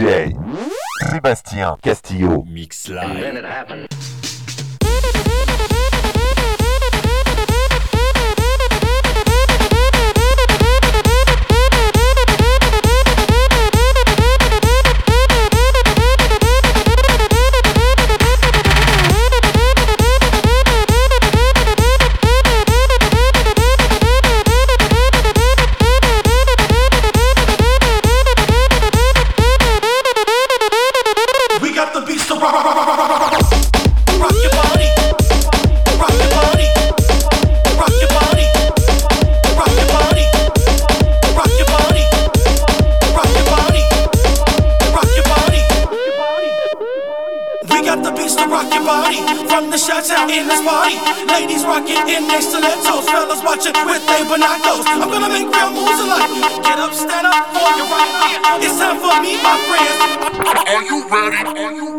DJ Sébastien Castillo. Mix Live. Rocking in their stilettos. Fellas watching with their binoculars. I'm gonna make real moves in life. Get up, stand up for your right. It's time for me, my friends. Are you ready? Are you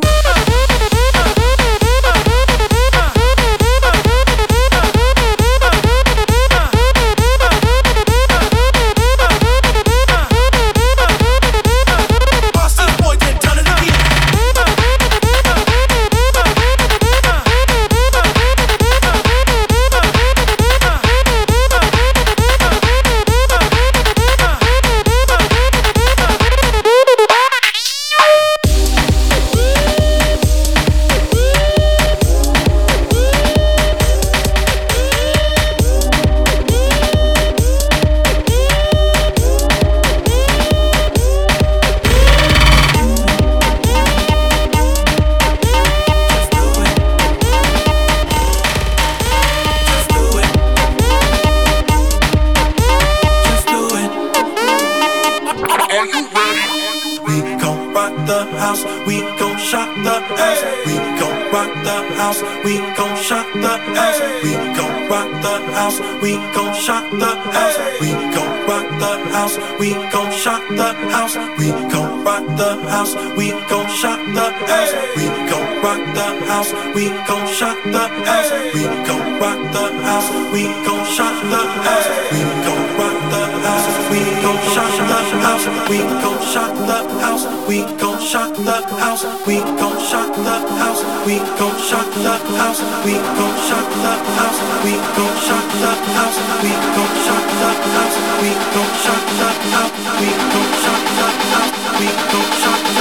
we gon' shock the house. We gon' rock the house, we gon' shock the house. We gon' rock the house, we gon' shock the house. We gon' rock the house, we gon' shock the house. We gon' rock the house, we gon' shock the house. We gon' rock the house, we gon' shock the house. We gon' shock the house, we gon' shock the house. We gon' shock the house, we gon' shock the house. We gon' shock the house, we gon' shock the house. We gon' shock the house, we gon' shock the house. We gon' shock the house, we gon' shock the house.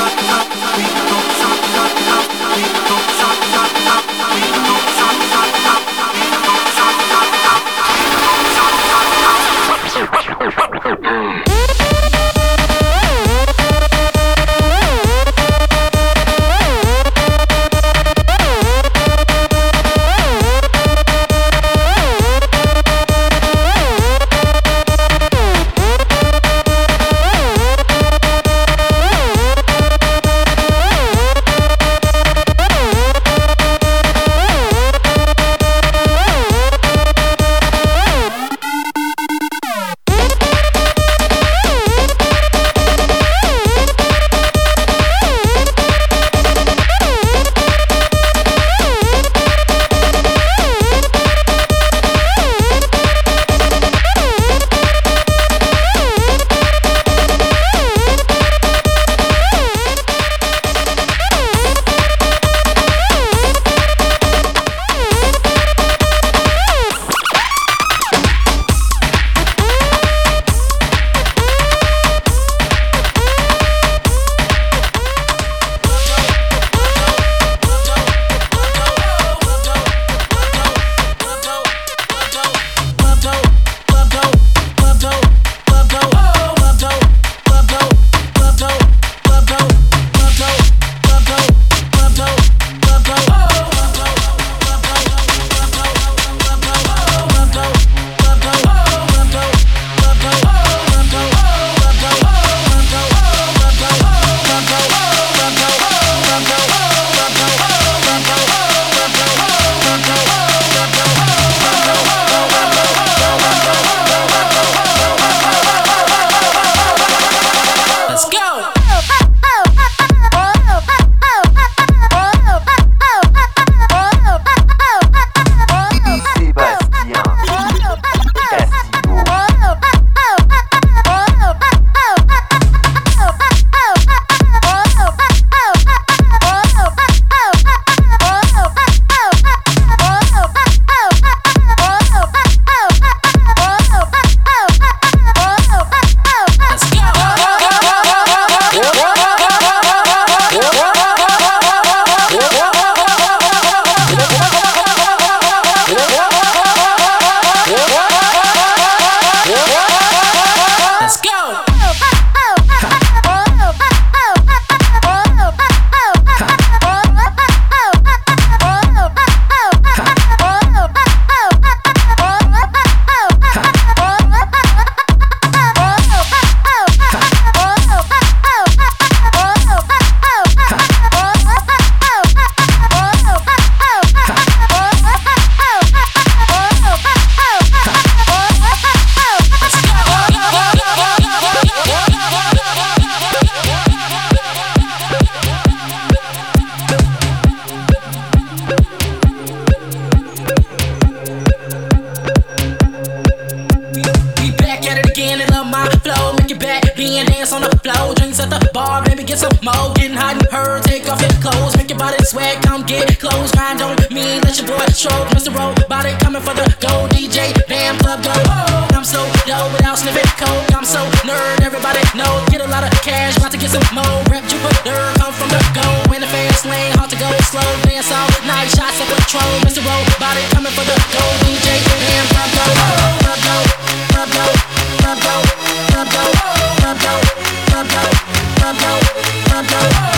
champion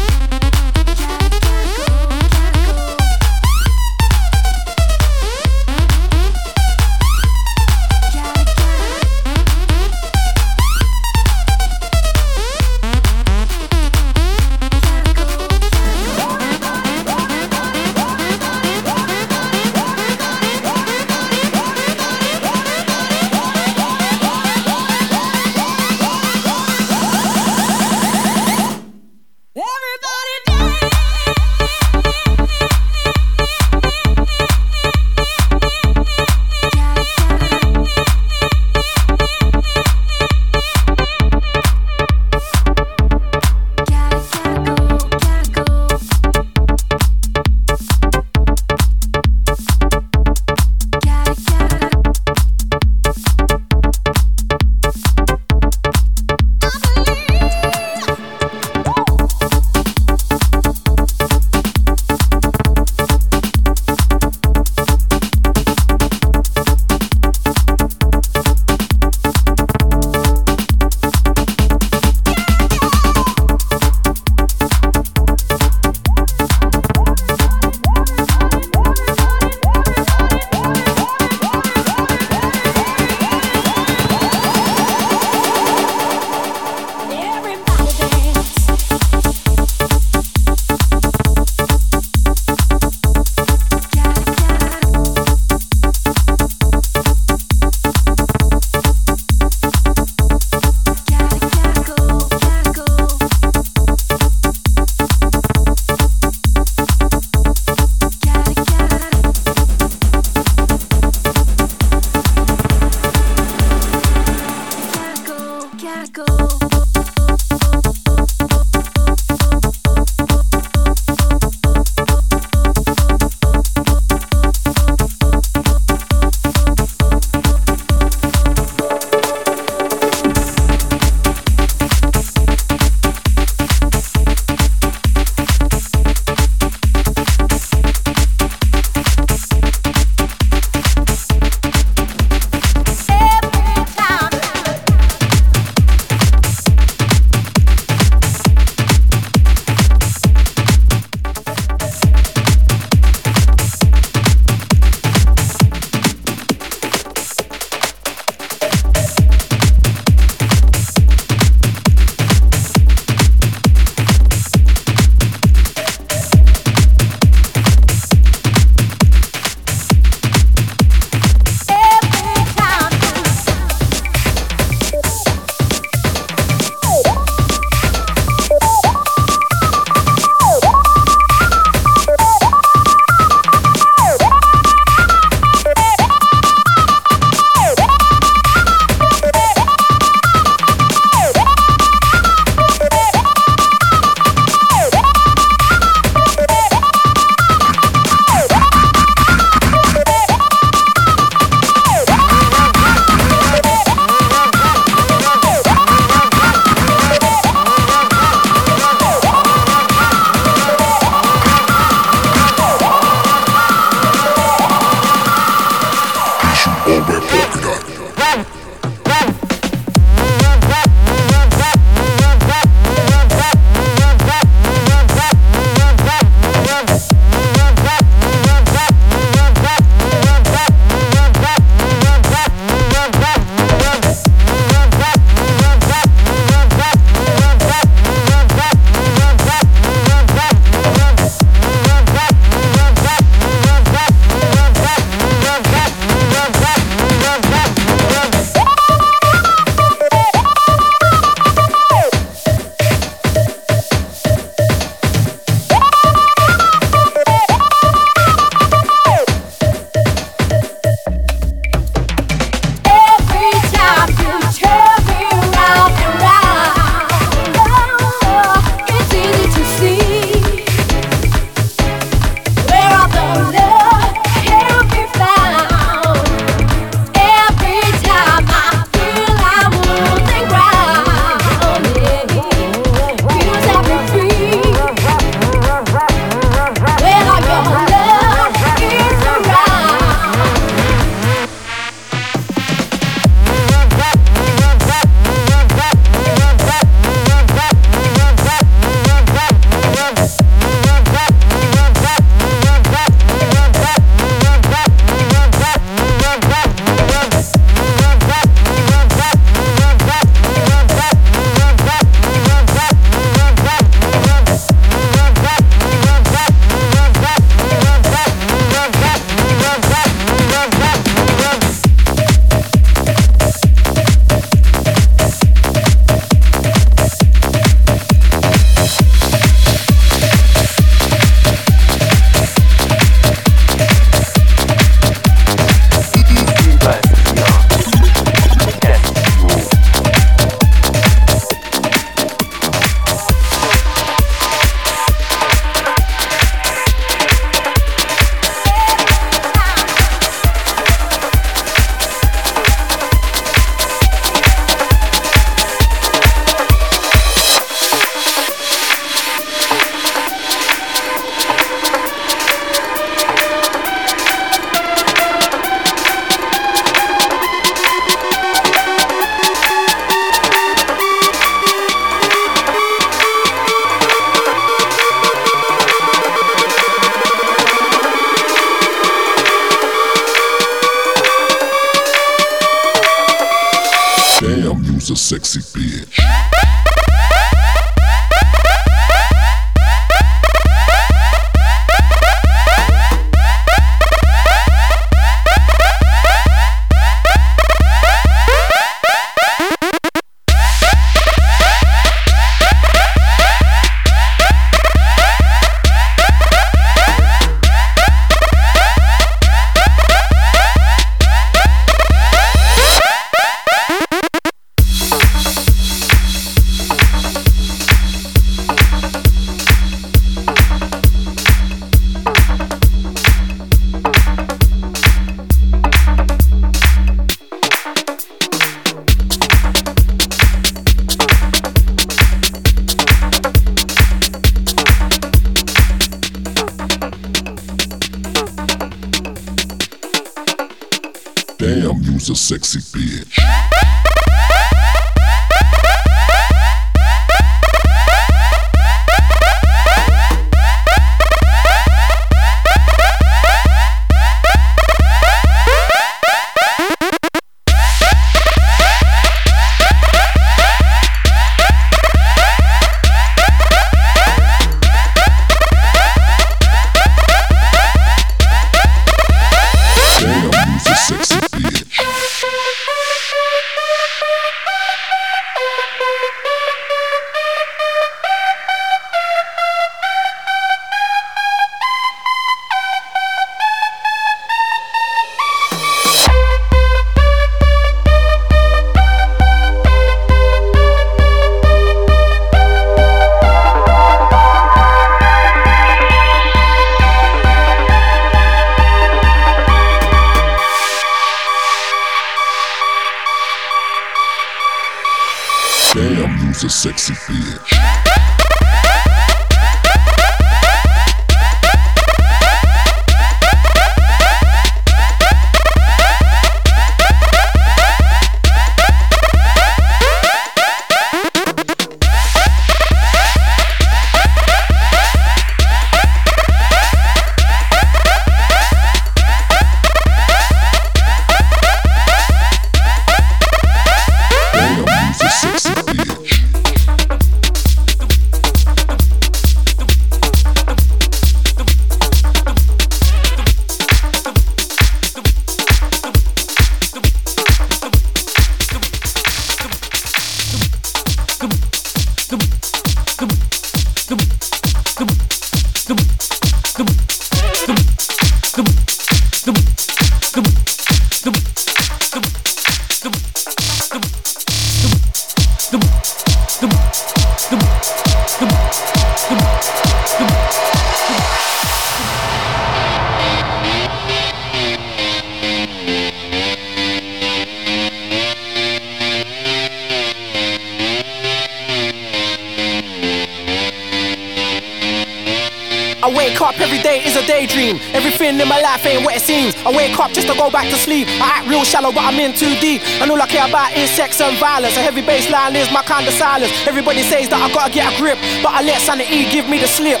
up just to go back to sleep. I act real shallow, but I'm in too deep. And all I care about is sex and violence. A heavy bass line is my kind of silence. Everybody says that I gotta get a grip, but I let sanity give me the slip.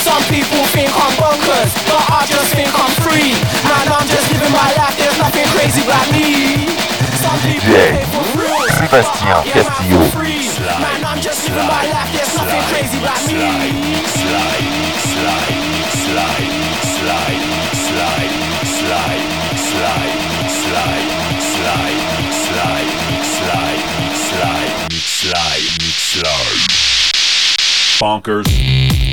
Some people think I'm bonkers, but I just think I'm free. Man, I'm just living my life, there's nothing crazy about me. Some people DJ pay for thrills, Sébastien Castillo. I'm free. Man, I'm just living my life, there's nothing crazy about me. Bonkers.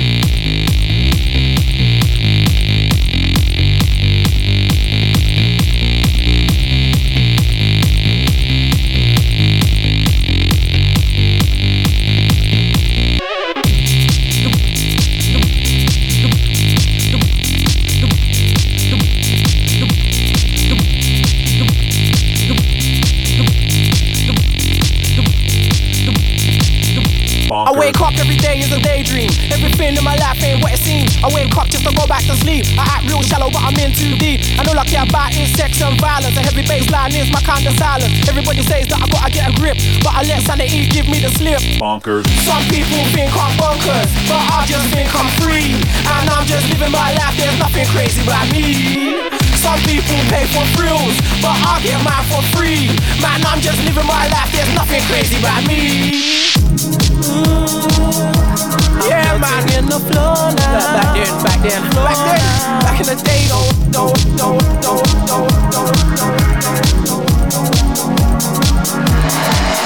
I wake up every day is a daydream. Everything in my life ain't what it seems. I wake up just to go back to sleep. I act real shallow, but I'm in too deep. And all I care about is sex and violence. A heavy bass line is my kind of silence. Everybody says that I gotta get a grip, but I let sanity give me the slip. Bonkers. Some people think I'm bonkers, but I just think I'm free. And I'm just living my life, there's nothing crazy about me. Some people pay for thrills, but I get mine for free. Man, I'm just living my life, there's nothing crazy about me. Mm. Yeah, man. In the floor now. Back then, back then, back then, back in the day, though, though, though, though, though, though, Some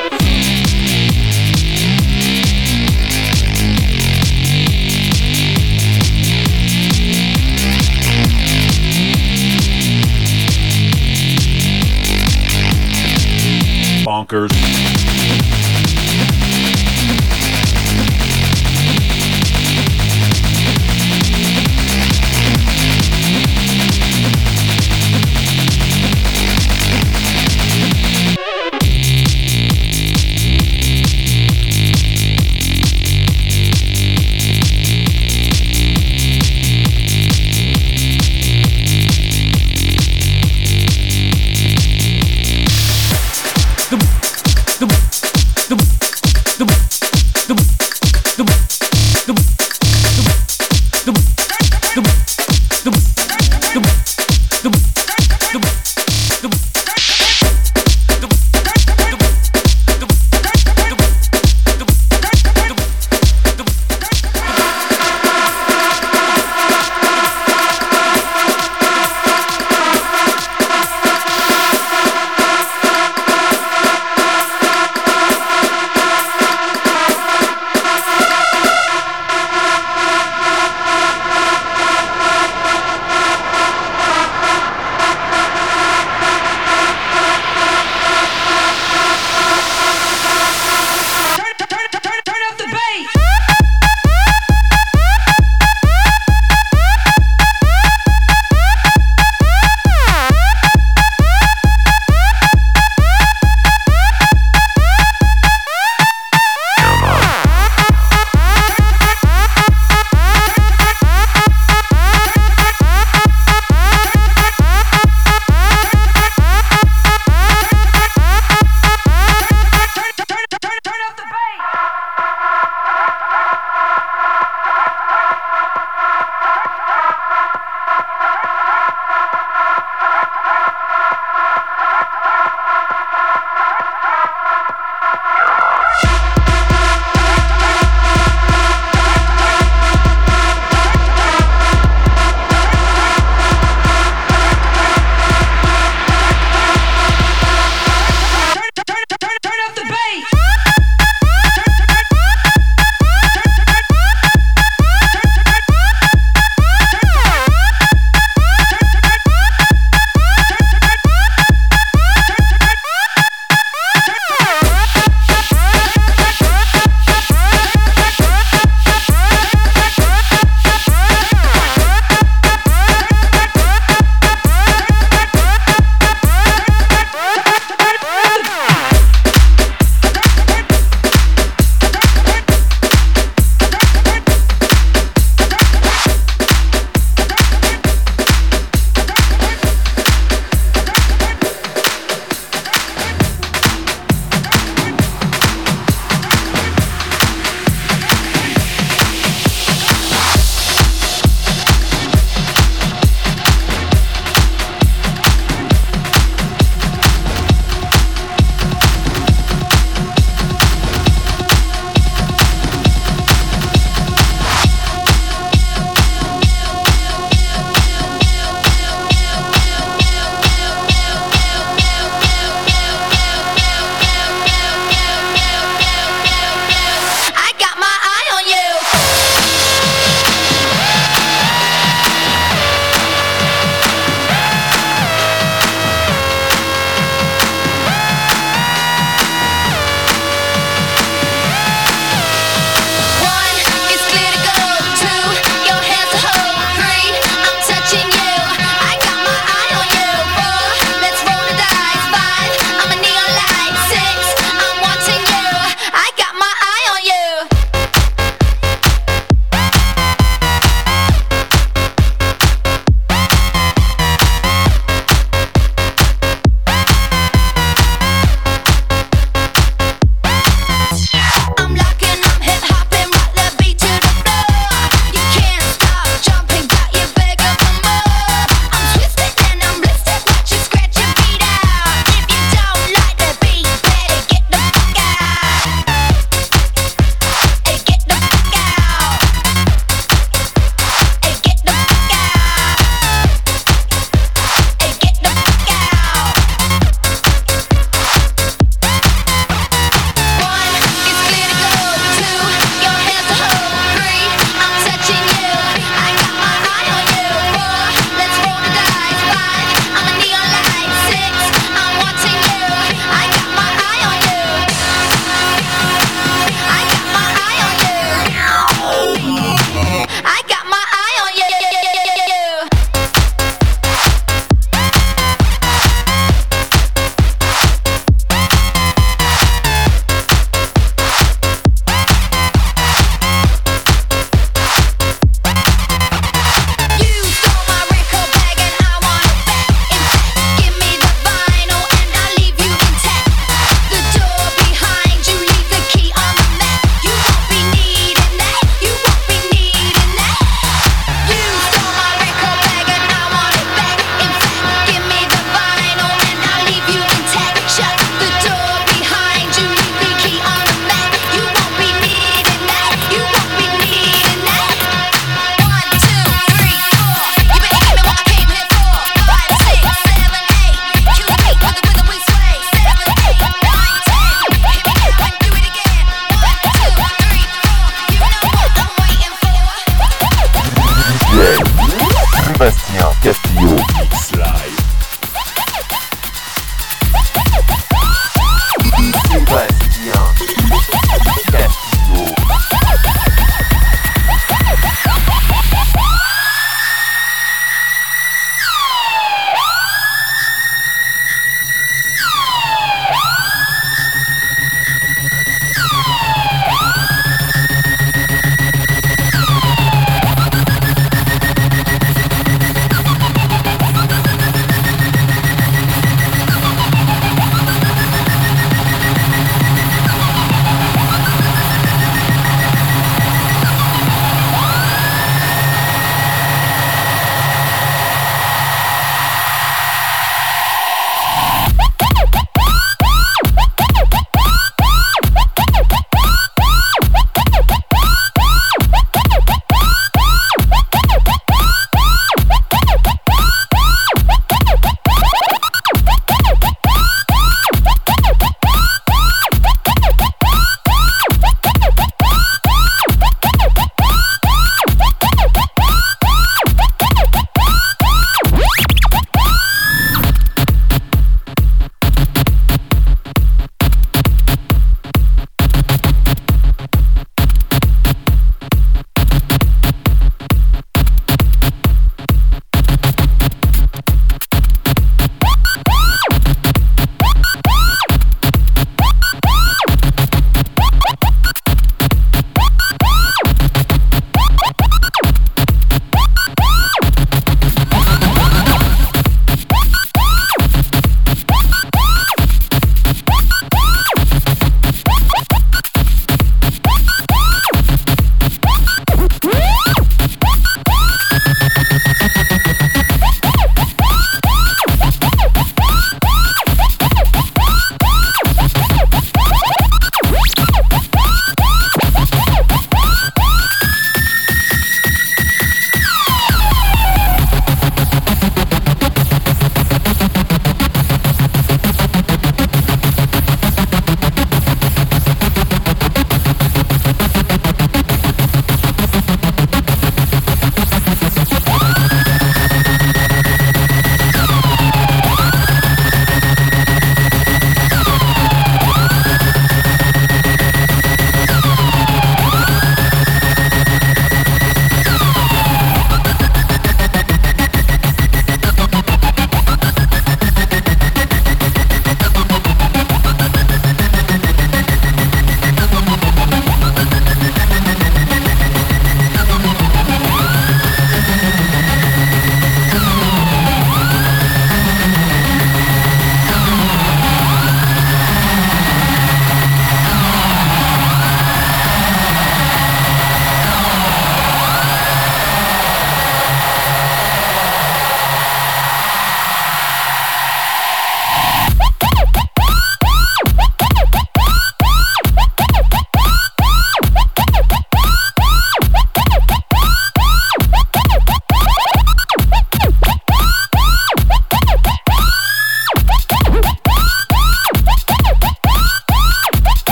Bonkers.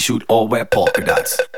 Should all wear polka dots.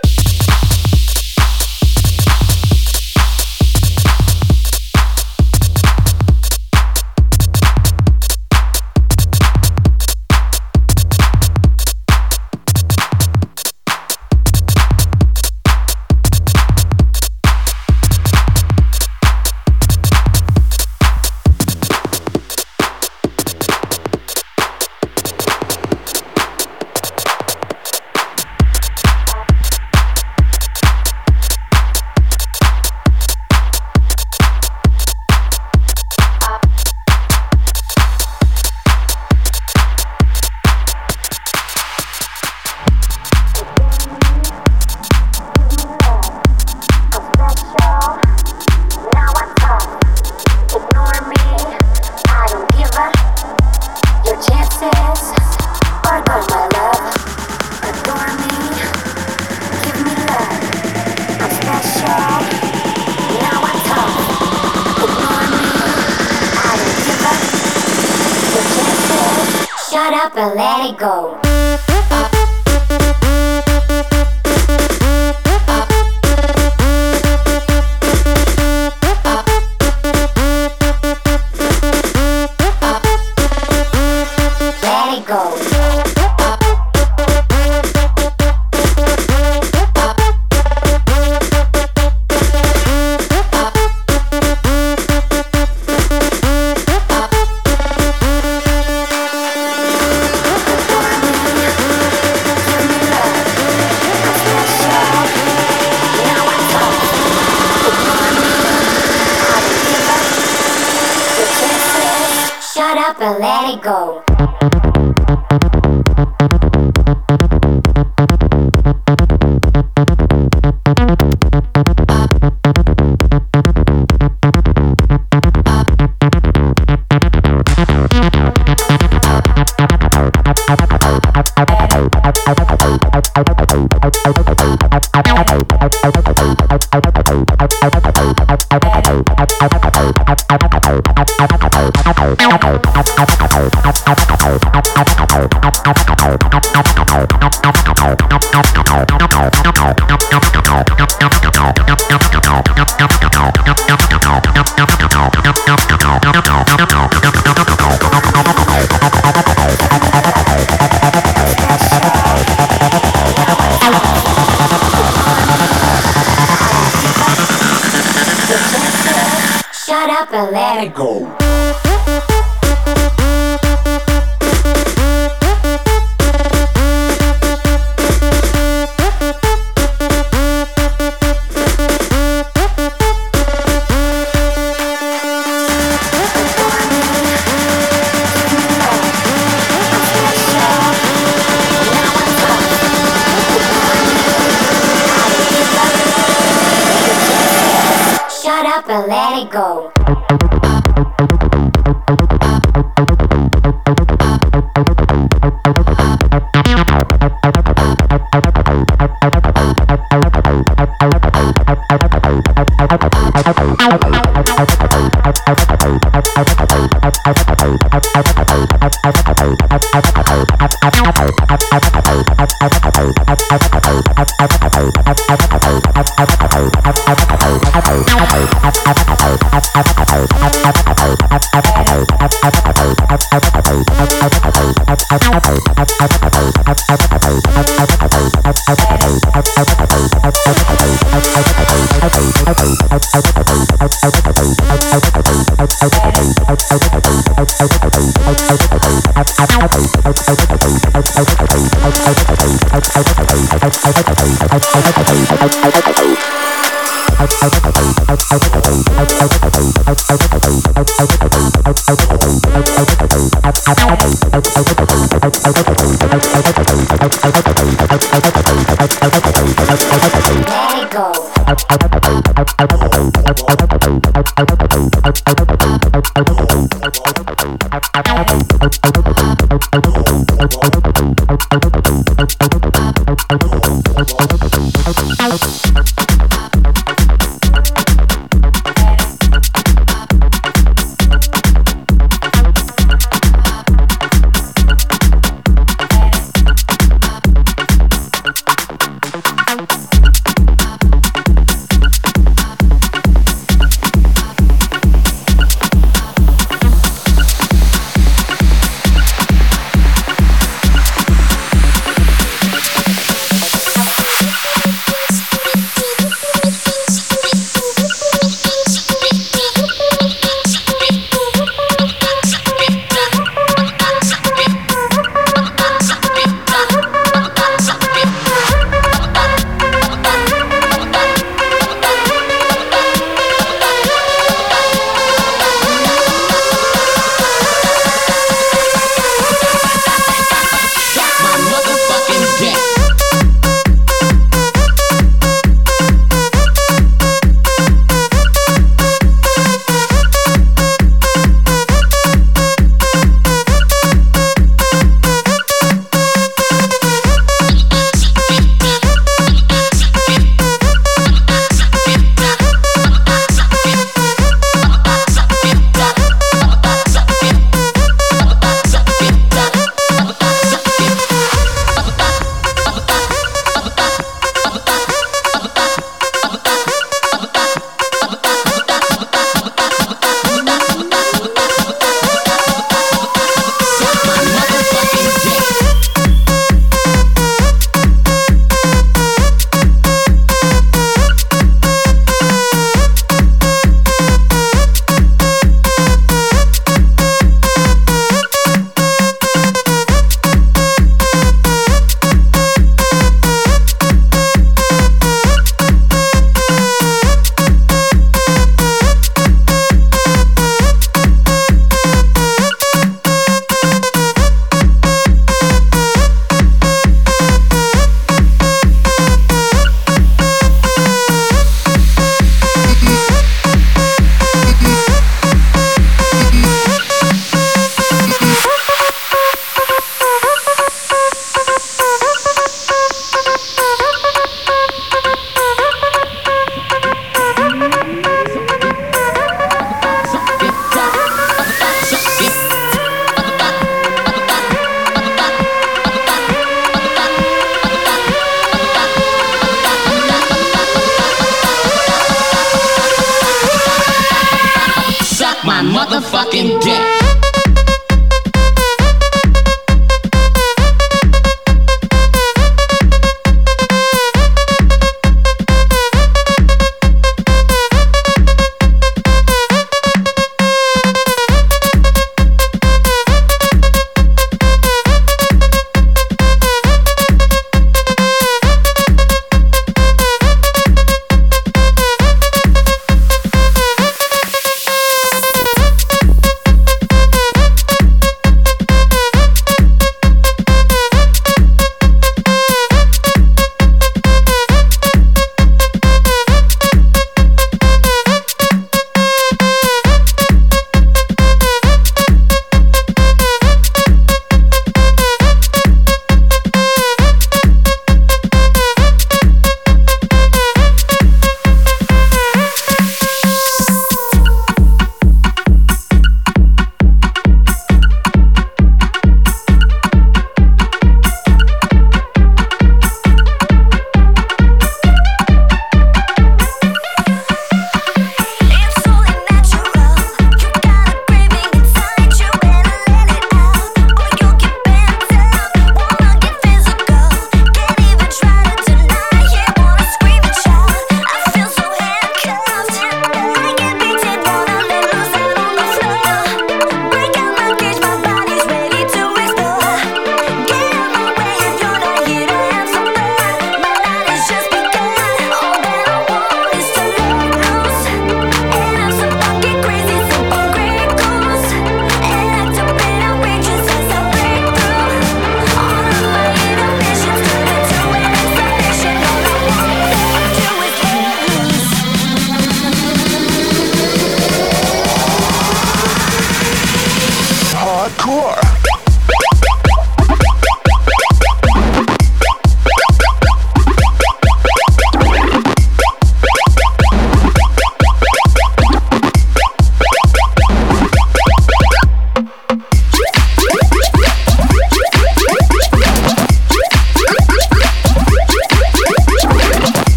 And let it go.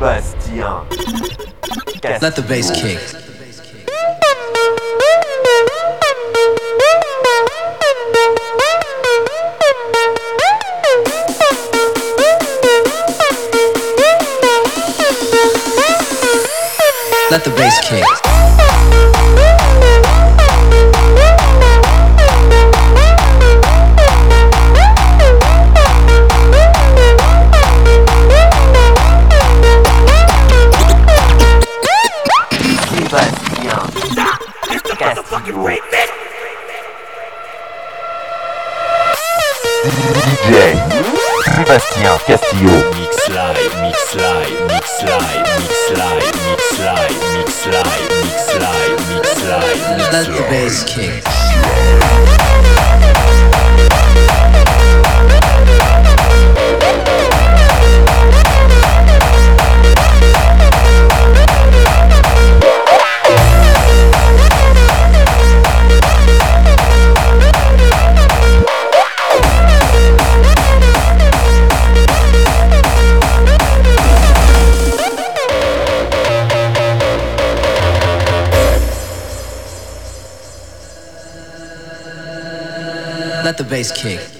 Let the bass kick. Let the bass kick. Sébastien Castillo. Mix live, mix live, mix live, mix live, mix live, mix live, mix live, mix live, mix Let the bass kick. Bass kick.